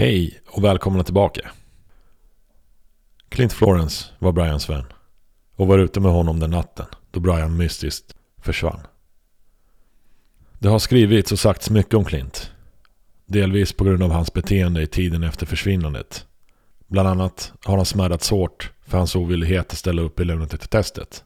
Hej och välkomna tillbaka. Clint Florence var Brians vän och var ute med honom den natten då Brian mystiskt försvann. Det har skrivits och sagts mycket om Clint. Delvis på grund av hans beteende i tiden efter försvinnandet. Bland annat har han smärdats hårt för hans ovillighet att ställa upp i testet.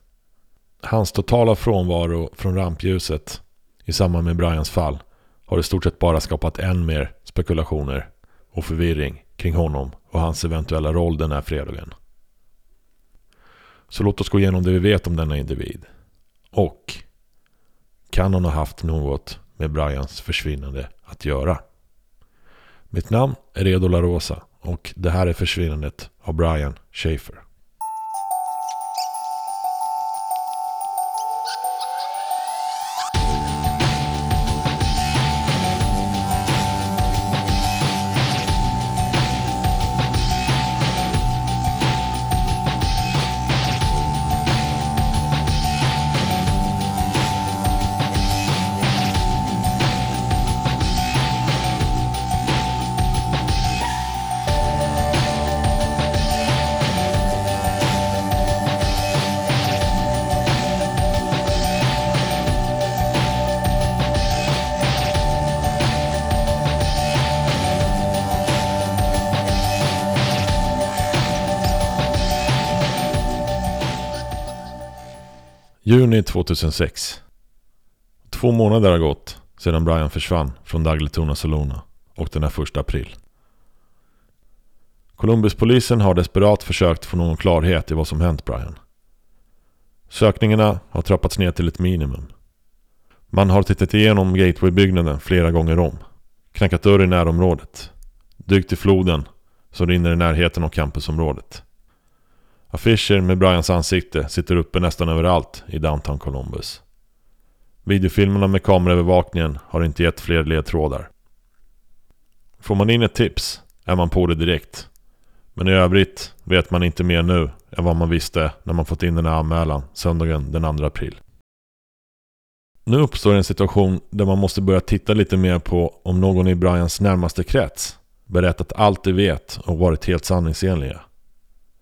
Hans totala frånvaro från rampljuset i samband med Brians fall har i stort sett bara skapat än mer spekulationer och förvirring kring honom och hans eventuella roll den här fredagen. Så låt oss gå igenom det vi vet om denna individ. Och kan hon ha haft något med Brians försvinnande att göra? Mitt namn är Redo La Rosa och det här är försvinnandet av Brian Schaefer. Juni 2006. Två månader har gått sedan Brian försvann från Dagletuna Solona och den här första april. Columbuspolisen har desperat försökt få någon klarhet i vad som hänt Brian. Sökningarna har trappats ner till ett minimum. Man har tittat igenom Gateway-byggnaden flera gånger om. Knackat dörr i närområdet. Dykt i floden som rinner i närheten av campusområdet. Affischer med Brians ansikte sitter uppe nästan överallt i downtown Columbus. Videofilmerna med kameraövervakningen har inte gett fler ledtrådar. Får man in ett tips är man på det direkt. Men i övrigt vet man inte mer nu än vad man visste när man fått in den här anmälan söndagen den 2 april. Nu uppstår en situation där man måste börja titta lite mer på om någon i Brians närmaste krets berättat allt de vet och varit helt sanningsenliga.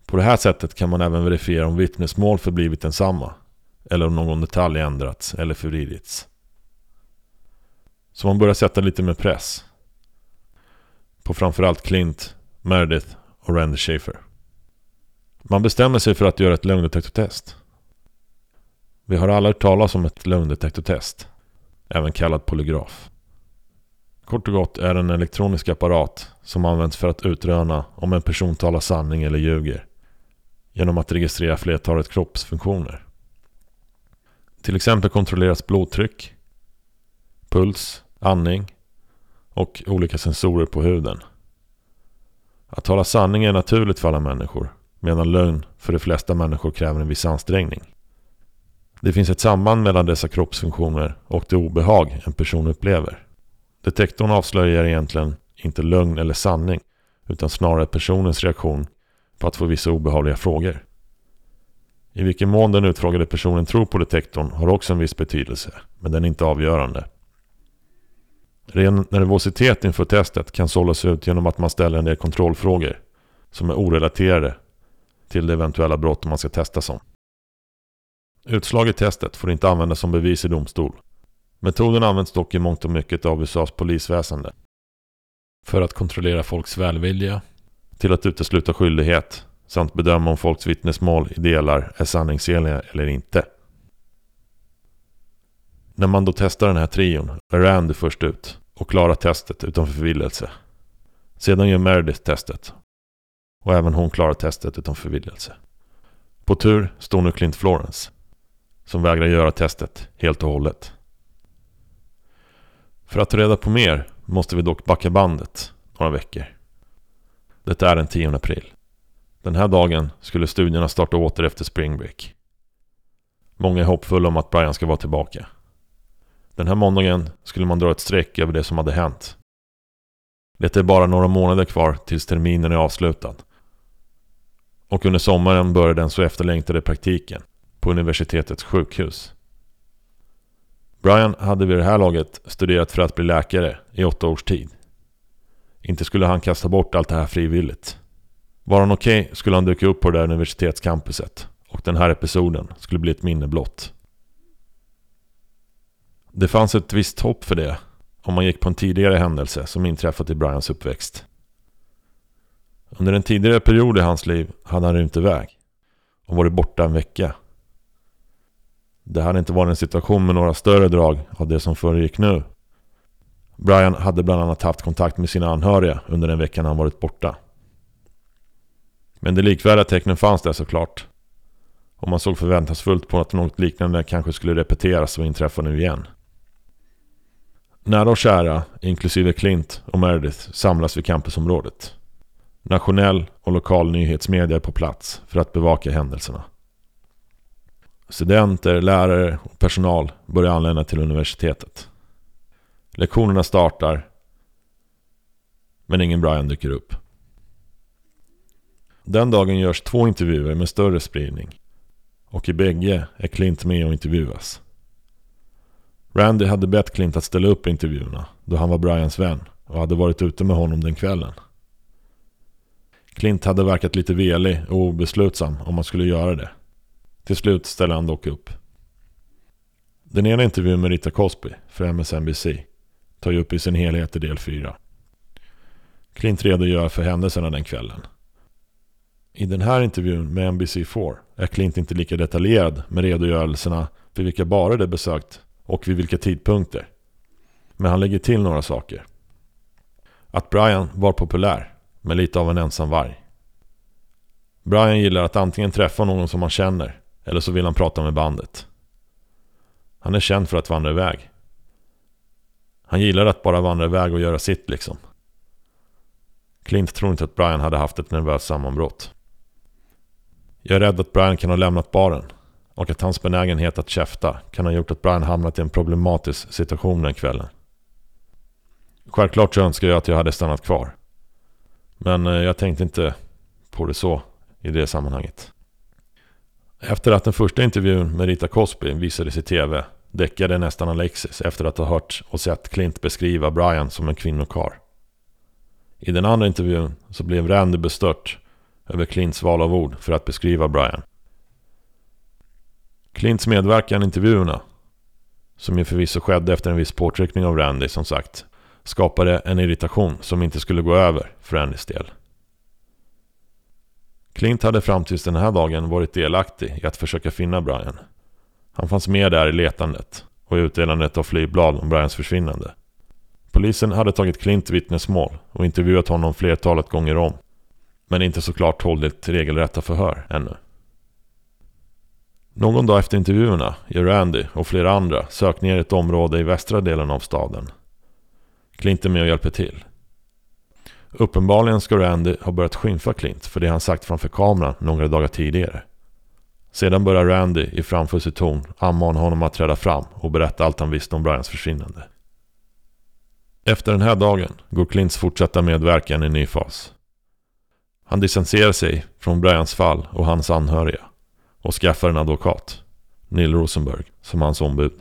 På det här sättet kan man även verifiera om vittnesmål förblivit densamma. Eller om någon detalj ändrats eller förvridits. Så man börjar sätta lite mer press. På framförallt Clint, Meredith och Randy Schaefer. Man bestämmer sig för att göra ett lögndetektortest. Vi har alla hört talas om ett lögndetektortest. Även kallat polygraf. Kort och gott är det en elektronisk apparat som används för att utröna om en person talar sanning eller ljuger genom att registrera flertalet kroppsfunktioner. Till exempel kontrolleras blodtryck, puls, andning och olika sensorer på huden. Att tala sanning är naturligt för alla människor medan lögn för de flesta människor kräver en viss ansträngning. Det finns ett samband mellan dessa kroppsfunktioner och det obehag en person upplever. Detektorn avslöjar egentligen inte lögn eller sanning utan snarare personens reaktion på att få vissa obehagliga frågor. I vilken mån den utfrågade personen tror på detektorn har också en viss betydelse, men den är inte avgörande. Ren nervositet inför testet kan sållas ut genom att man ställer en del kontrollfrågor som är orelaterade till det eventuella brott man ska testa som. Utslag i testet får inte användas som bevis i domstol. Metoden används dock i mångt och mycket av USAs polisväsende. För att kontrollera folks välvilja till att utesluta skyldighet samt bedöma om folks vittnesmål i delar är sanningsenliga eller inte. När man då testar den här trion är Randy först ut och klarar testet utan förvillelse. Sedan gör Meredith testet och även hon klarar testet utan förvillelse. På tur står nu Clint Florence som vägrar göra testet helt och hållet. För att ta reda på mer måste vi dock backa bandet några veckor. Det är den 10 april. Den här dagen skulle studierna starta åter efter spring break. Många är hoppfulla om att Brian ska vara tillbaka. Den här måndagen skulle man dra ett streck över det som hade hänt. Det är bara några månader kvar tills terminen är avslutad. Och under sommaren börjar den så efterlängtade praktiken på universitetets sjukhus. Brian hade vid det här laget studerat för att bli läkare i åtta års tid. Inte skulle han kasta bort allt det här frivilligt. Var han okej okay, skulle han dyka upp på det där universitetscampuset och den här episoden skulle bli ett minne blott. Det fanns ett visst hopp för det om man gick på en tidigare händelse som inträffat i Brians uppväxt. Under en tidigare period i hans liv hade han rymt iväg och varit borta en vecka. Det hade inte varit en situation med några större drag av det som föregick nu. Brian hade bland annat haft kontakt med sina anhöriga under den veckan han varit borta. Men de likvärdiga tecknen fanns där såklart. Och man såg förväntansfullt på att något liknande kanske skulle repeteras och inträffa nu igen. Nära och kära, inklusive Clint och Meredith, samlas vid campusområdet. Nationell och lokal nyhetsmedia är på plats för att bevaka händelserna. Studenter, lärare och personal börjar anlända till universitetet. Lektionerna startar, men ingen Brian dyker upp. Den dagen görs två intervjuer med större spridning. Och i bägge är Clint med och intervjuas. Randy hade bett Clint att ställa upp i intervjuerna då han var Brians vän och hade varit ute med honom den kvällen. Clint hade verkat lite velig och obeslutsam om han skulle göra det. Till slut ställde han dock upp. Den ena intervjun med Rita Cosby för MSNBC tar ju upp i sin helhet i del 4. Clint redogör för händelserna den kvällen. I den här intervjun med NBC4 är Clint inte lika detaljerad med redogörelserna för vilka barer de besökt och vid vilka tidpunkter. Men han lägger till några saker. Att Brian var populär, men lite av en ensam varg. Brian gillar att antingen träffa någon som han känner, eller så vill han prata med bandet. Han är känd för att vandra iväg. Han gillar att bara vandra iväg och göra sitt liksom. Clint tror inte att Brian hade haft ett nervöst sammanbrott. Jag är rädd att Brian kan ha lämnat baren och att hans benägenhet att käfta kan ha gjort att Brian hamnat i en problematisk situation den kvällen. Självklart så önskar jag att jag hade stannat kvar. Men eh, jag tänkte inte på det så i det sammanhanget. Efter att den första intervjun med Rita Cosby visades i tv däckade nästan Alexis efter att ha hört och sett Clint beskriva Brian som en kvinnokar. I den andra intervjun så blev Randy bestört över Clints val av ord för att beskriva Brian. Clints medverkan i intervjuerna, som ju förvisso skedde efter en viss påtryckning av Randy som sagt, skapade en irritation som inte skulle gå över för Randys del. Clint hade fram tills den här dagen varit delaktig i att försöka finna Brian. Han fanns med där i letandet och i utdelandet av flygblad om Brians försvinnande. Polisen hade tagit Clint vittnesmål och intervjuat honom flertalet gånger om. Men inte såklart hållit regelrätta förhör ännu. Någon dag efter intervjuerna gör Randy och flera andra sökningar i ett område i västra delen av staden. Clint är med och hjälper till. Uppenbarligen ska Randy ha börjat skymfa Clint för det han sagt framför kameran några dagar tidigare. Sedan börjar Randy i framfullsig ton ammana honom att träda fram och berätta allt han visste om Brians försvinnande. Efter den här dagen går Clints fortsatta medverkan i ny fas. Han distanserar sig från Brians fall och hans anhöriga och skaffar en advokat, Neil Rosenberg, som hans ombud.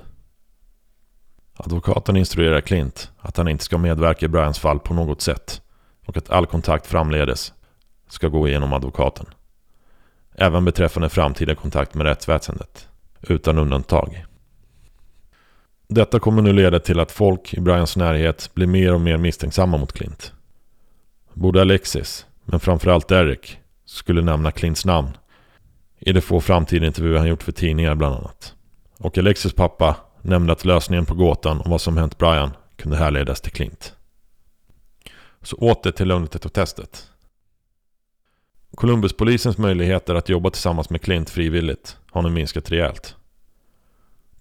Advokaten instruerar Clint att han inte ska medverka i Brians fall på något sätt och att all kontakt framledes ska gå igenom advokaten. Även beträffande framtida kontakt med rättsväsendet, utan undantag. Detta kommer nu leda till att folk i Brians närhet blir mer och mer misstänksamma mot Clint. Både Alexis, men framförallt Derek, skulle nämna Clints namn i de få framtida intervjuer han gjort för tidningar bland annat. Och Alexis pappa nämnde att lösningen på gåtan om vad som hänt Brian kunde härledas till Clint. Så åter till Lundetto-testet. Columbuspolisens möjligheter att jobba tillsammans med Clint frivilligt har nu minskat rejält.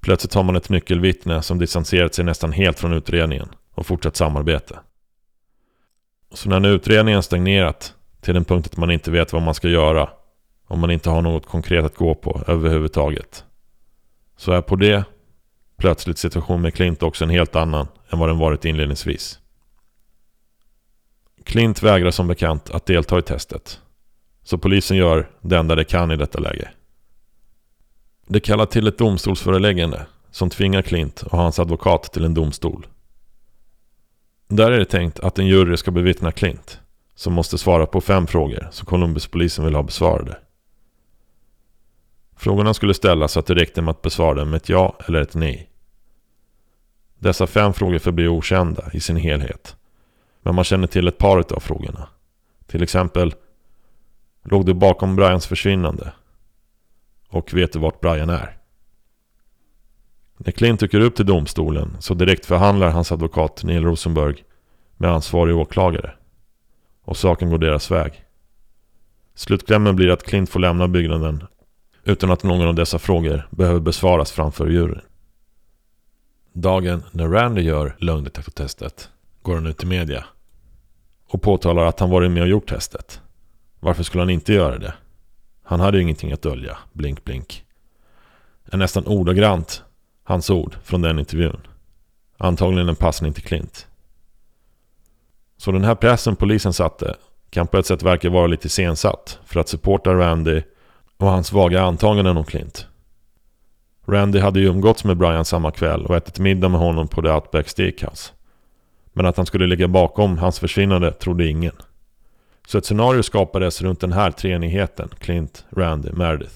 Plötsligt har man ett nyckelvittne som distanserat sig nästan helt från utredningen och fortsatt samarbete. Så när nu utredningen stagnerat till den punkt att man inte vet vad man ska göra om man inte har något konkret att gå på överhuvudtaget. Så är på det plötsligt situationen med Clint också en helt annan än vad den varit inledningsvis. Clint vägrar som bekant att delta i testet. Så polisen gör det enda de kan i detta läge. De kallar till ett domstolsföreläggande som tvingar Clint och hans advokat till en domstol. Där är det tänkt att en jury ska bevittna Clint, som måste svara på fem frågor som Columbuspolisen vill ha besvarade. Frågorna skulle ställas så att det räckte med att besvara dem med ett ja eller ett nej. Dessa fem frågor förblir okända i sin helhet. Men man känner till ett par av frågorna. Till exempel Låg du bakom Brians försvinnande? Och vet du vart Brian är? När Clint dyker upp till domstolen så direkt förhandlar hans advokat Neil Rosenberg med ansvarig åklagare. Och saken går deras väg. Slutklämmen blir att Clint får lämna byggnaden utan att någon av dessa frågor behöver besvaras framför juryn. Dagen när Randy gör lögndetektortestet går han ut i media och påtalar att han varit med och gjort testet. Varför skulle han inte göra det? Han hade ju ingenting att dölja. Blink, blink. Är nästan ordagrant hans ord från den intervjun. Antagligen en passning till Clint. Så den här pressen polisen satte kan på ett sätt verka vara lite sensatt för att supporta Randy och hans vaga antaganden om Clint. Randy hade ju umgåtts med Brian samma kväll och ätit middag med honom på The Outback Steakhouse. Men att han skulle ligga bakom hans försvinnande trodde ingen. Så ett scenario skapades runt den här treenigheten, Clint, Randy, Meredith.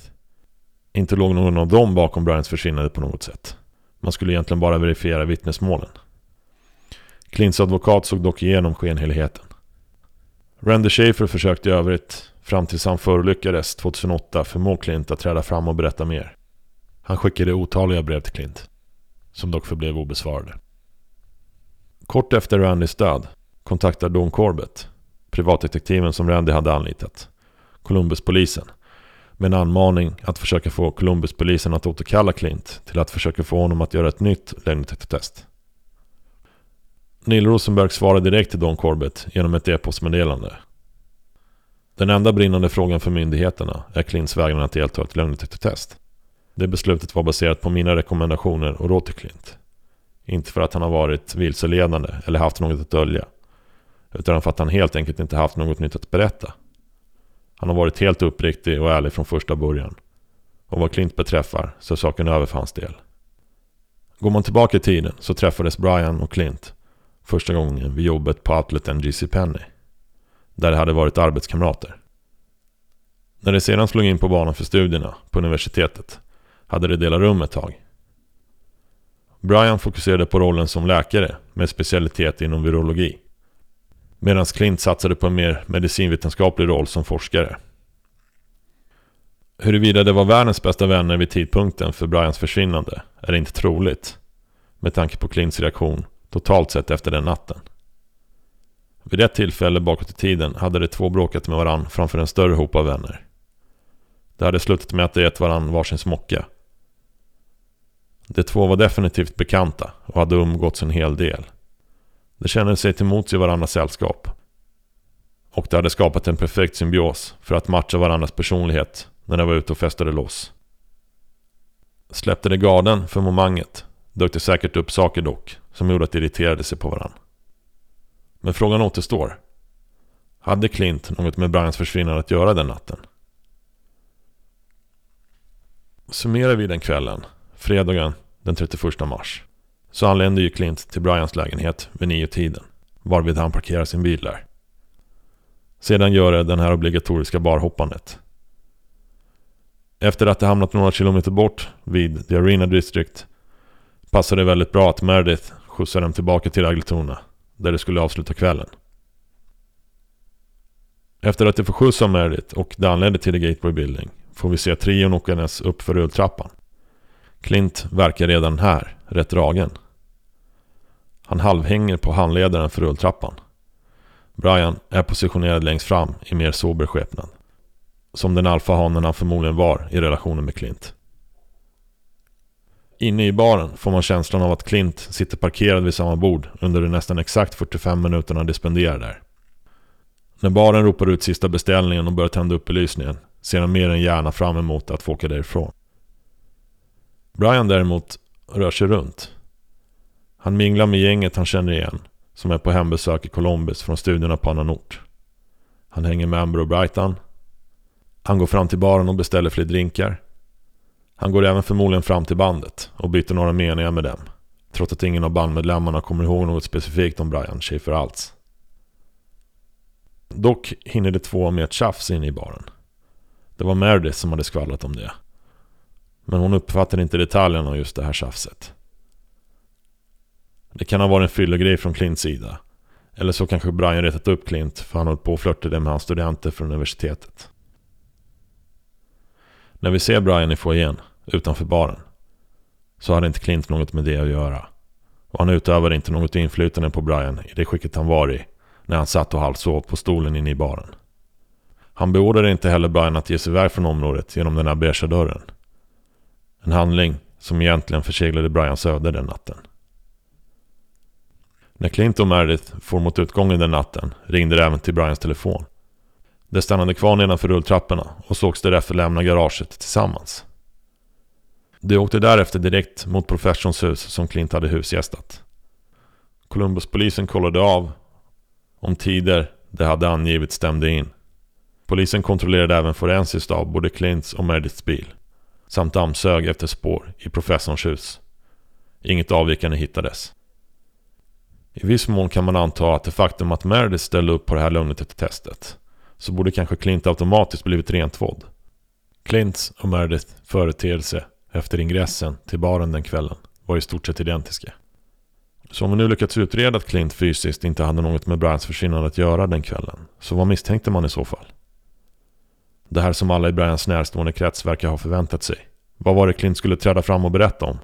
Inte låg någon av dem bakom Bryans försvinnande på något sätt. Man skulle egentligen bara verifiera vittnesmålen. Clints advokat såg dock igenom skenheligheten. Randy Schaefer försökte i övrigt, fram tills han förolyckades 2008, förmå Clint att träda fram och berätta mer. Han skickade otaliga brev till Clint, som dock förblev obesvarade. Kort efter Randys död kontaktar Don Corbett, privatdetektiven som Randy hade anlitat, Columbuspolisen, med en anmaning att försöka få Columbuspolisen att återkalla Clint till att försöka få honom att göra ett nytt lögndetektortest. Neil Rosenberg svarar direkt till Don Corbett genom ett e-postmeddelande. Den enda brinnande frågan för myndigheterna är Clints vägran att delta i ett lögndetektortest. Det beslutet var baserat på mina rekommendationer och råd till Clint. Inte för att han har varit vilseledande eller haft något att dölja. Utan för att han helt enkelt inte haft något nytt att berätta. Han har varit helt uppriktig och ärlig från första början. Och vad Clint beträffar så är saken över för hans del. Går man tillbaka i tiden så träffades Brian och Clint första gången vid jobbet på outleten JC Penny, Där de hade varit arbetskamrater. När de sedan slog in på banan för studierna på universitetet hade de delat rum ett tag. Brian fokuserade på rollen som läkare med specialitet inom virologi. Medan Clint satsade på en mer medicinvetenskaplig roll som forskare. Huruvida det var världens bästa vänner vid tidpunkten för Brians försvinnande är inte troligt. Med tanke på Clints reaktion totalt sett efter den natten. Vid ett tillfälle bakåt i tiden hade de två bråkat med varann framför en större hop av vänner. Det hade slutat med att de gett varann varsin smocka. De två var definitivt bekanta och hade umgåtts en hel del. De kände sig till mots i varandras sällskap. Och det hade skapat en perfekt symbios för att matcha varandras personlighet när de var ute och festade loss. Släppte de garden för momanget dök det säkert upp saker dock som gjorde att de irriterade sig på varandra. Men frågan återstår. Hade Clint något med Brians försvinnande att göra den natten? Summerar vi den kvällen, fredagen den 31 mars, så anlände ju Clint till Brians lägenhet vid niotiden. varvid han parkerar sin bil där. Sedan gör det den här obligatoriska barhoppandet. Efter att det hamnat några kilometer bort vid The Arena District passade det väldigt bra att Meredith skjutsar dem tillbaka till Agletona där de skulle avsluta kvällen. Efter att de får skjuts av Meredith och det anländer till The Gateway Building får vi se trion åkandes upp för rulltrappan. Clint verkar redan här rätt dragen. Han halvhänger på handledaren för rulltrappan. Brian är positionerad längst fram i mer sober skepnad. Som den alfahanen han förmodligen var i relationen med Clint. Inne i baren får man känslan av att Clint sitter parkerad vid samma bord under de nästan exakt 45 minuterna de spenderar där. När baren ropar ut sista beställningen och börjar tända upp belysningen ser han mer än gärna fram emot att få åka därifrån. Brian däremot rör sig runt. Han minglar med gänget han känner igen, som är på hembesök i Columbus från studierna på annan ort. Han hänger med Amber och Brighton. Han går fram till baren och beställer fler drinkar. Han går även förmodligen fram till bandet och byter några meningar med dem. trots att ingen av bandmedlemmarna kommer ihåg något specifikt om Brian Schaefer alls. Dock hinner de två med ett tjafs inne i baren. Det var Meredith som hade skvallrat om det. Men hon uppfattade inte detaljerna av just det här tjafset. Det kan ha varit en fyllegrej från Clints sida. Eller så kanske Brian retat upp Clint för han höll på och flörtade med hans studenter från universitetet. När vi ser Brian i foajén, utanför baren, så hade inte Clint något med det att göra. Och han utövade inte något inflytande på Brian i det skicket han var i när han satt och halvsov på stolen inne i baren. Han beordrade inte heller Brian att ge sig iväg från området genom den här beiga dörren. En handling som egentligen förseglade Brians öde den natten. När Clint och Meredith for mot utgången den natten ringde det även till Brians telefon. De stannade kvar nedanför rulltrapporna och sågs därefter lämna garaget tillsammans. De åkte därefter direkt mot professorns hus som Clint hade husgästat. Columbuspolisen kollade av om tider de hade angivit stämde in. Polisen kontrollerade även forensiskt av både Clints och Merediths bil. Samt dammsög efter spår i professorns hus. Inget avvikande hittades. I viss mån kan man anta att det faktum att Meredith ställde upp på det här lögndetektortestet så borde kanske Clint automatiskt blivit rentvådd. Clints och Merediths företeelse efter ingressen till baren den kvällen var i stort sett identiska. Så om vi nu lyckats utreda att Clint fysiskt inte hade något med Brians försvinnande att göra den kvällen, så vad misstänkte man i så fall? Det här som alla i Brians närstående krets verkar ha förväntat sig. Vad var det Clint skulle träda fram och berätta om?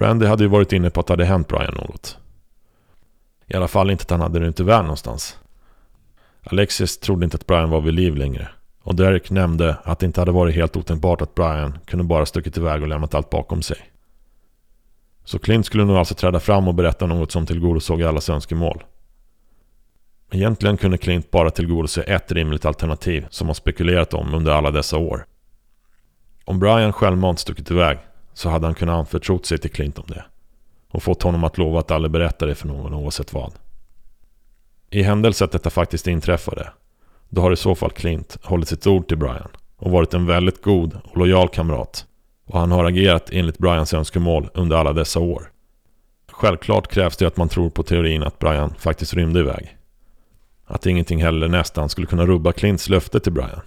Randy hade ju varit inne på att det hade hänt Brian något. I alla fall inte att han hade det inte väl någonstans. Alexis trodde inte att Brian var vid liv längre. Och Derek nämnde att det inte hade varit helt otänkbart att Brian kunde bara stuckit iväg och lämnat allt bakom sig. Så Clint skulle nog alltså träda fram och berätta något som tillgodosåg allas önskemål. Egentligen kunde Clint bara tillgodose ett rimligt alternativ som han spekulerat om under alla dessa år. Om Brian självmant stuckit iväg så hade han kunnat anförtrott sig till Clint om det. Och fått honom att lova att aldrig berätta det för någon oavsett vad. I händelse att detta faktiskt inträffade, då har i så fall Clint hållit sitt ord till Brian och varit en väldigt god och lojal kamrat. Och han har agerat enligt Brians önskemål under alla dessa år. Självklart krävs det att man tror på teorin att Brian faktiskt rymde iväg. Att ingenting heller nästan skulle kunna rubba Clints löfte till Brian.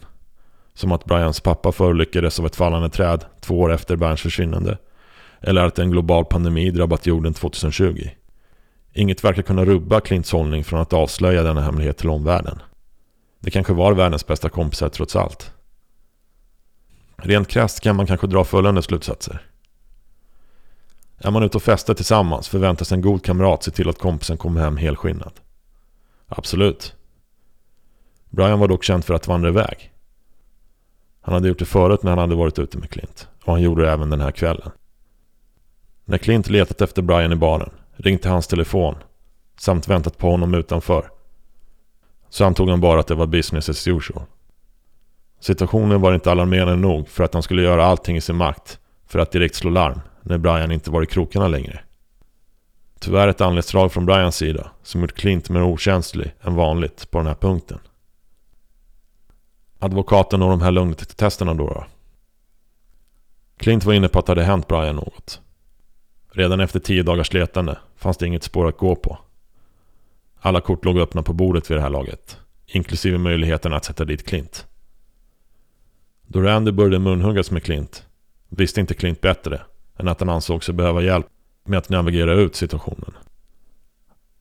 Som att Brians pappa förolyckades av ett fallande träd två år efter Berns försvinnande. Eller att en global pandemi drabbat jorden 2020. Inget verkar kunna rubba Clints hållning från att avslöja denna hemlighet till omvärlden. Det kanske var världens bästa kompisar trots allt. Rent krasst kan man kanske dra följande slutsatser. Är man ute och festar tillsammans förväntas en god kamrat se till att kompisen kommer hem helskinnad. Absolut. Brian var dock känd för att vandra iväg. Han hade gjort det förut när han hade varit ute med Clint. Och han gjorde det även den här kvällen. När Clint letat efter Brian i baren, ringt till hans telefon samt väntat på honom utanför så antog han bara att det var business as usual. Situationen var inte alarmerande nog för att han skulle göra allting i sin makt för att direkt slå larm när Brian inte var i krokarna längre. Tyvärr ett anletsdrag från Brians sida som gjort Clint mer okänslig än vanligt på den här punkten. Advokaten och de här lugntesterna då, då? Clint var inne på att det hade hänt Brian något. Redan efter tio dagars letande fanns det inget spår att gå på. Alla kort låg öppna på bordet vid det här laget. Inklusive möjligheten att sätta dit Clint. Då Randy började munhuggas med Clint visste inte Clint bättre än att han ansåg sig behöva hjälp med att navigera ut situationen.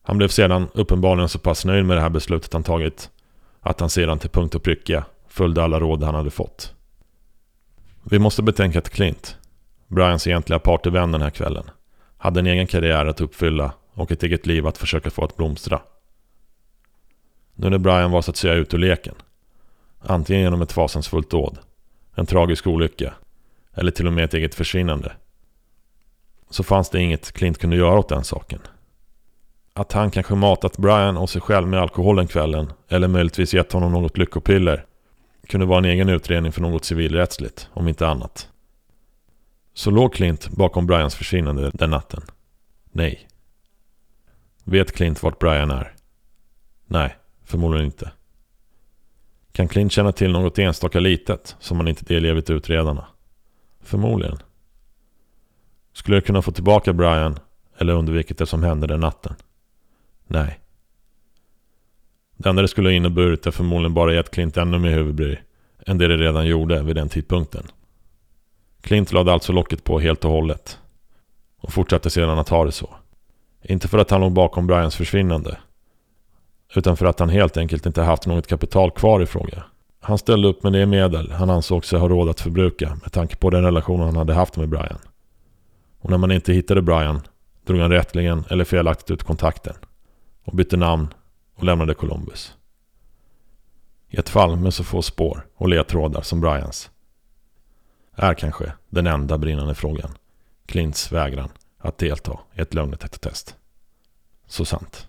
Han blev sedan uppenbarligen så pass nöjd med det här beslutet han tagit att han sedan till punkt och pricka följde alla råd han hade fått. Vi måste betänka att Clint, Brians egentliga partyvän den här kvällen, hade en egen karriär att uppfylla och ett eget liv att försöka få att blomstra. Nu när Brian var så att säga ute ur leken, antingen genom ett fasansfullt dåd, en tragisk olycka eller till och med ett eget försvinnande, så fanns det inget Clint kunde göra åt den saken. Att han kanske matat Brian och sig själv med alkohol den kvällen, eller möjligtvis gett honom något lyckopiller, kunde vara en egen utredning för något civilrättsligt, om inte annat. Så låg Clint bakom Brians försvinnande den natten? Nej. Vet Clint vart Brian är? Nej, förmodligen inte. Kan Clint känna till något enstaka litet som han inte delgivit utredarna? Förmodligen. Skulle jag kunna få tillbaka Brian eller undvikit det som hände den natten? Nej. Det enda det skulle ha inneburit är förmodligen bara gett Clint ännu mer huvudbry än det det redan gjorde vid den tidpunkten. Clint lade alltså locket på helt och hållet och fortsatte sedan att ha det så. Inte för att han låg bakom Brians försvinnande utan för att han helt enkelt inte haft något kapital kvar i fråga. Han ställde upp med det medel han ansåg sig ha råd att förbruka med tanke på den relation han hade haft med Brian. Och när man inte hittade Brian drog han rättligen eller felaktigt ut kontakten och bytte namn och lämnade Columbus. I ett fall med så få spår och ledtrådar som Bryans är kanske den enda brinnande frågan Clints vägran att delta i ett lögnetätt test. Så sant.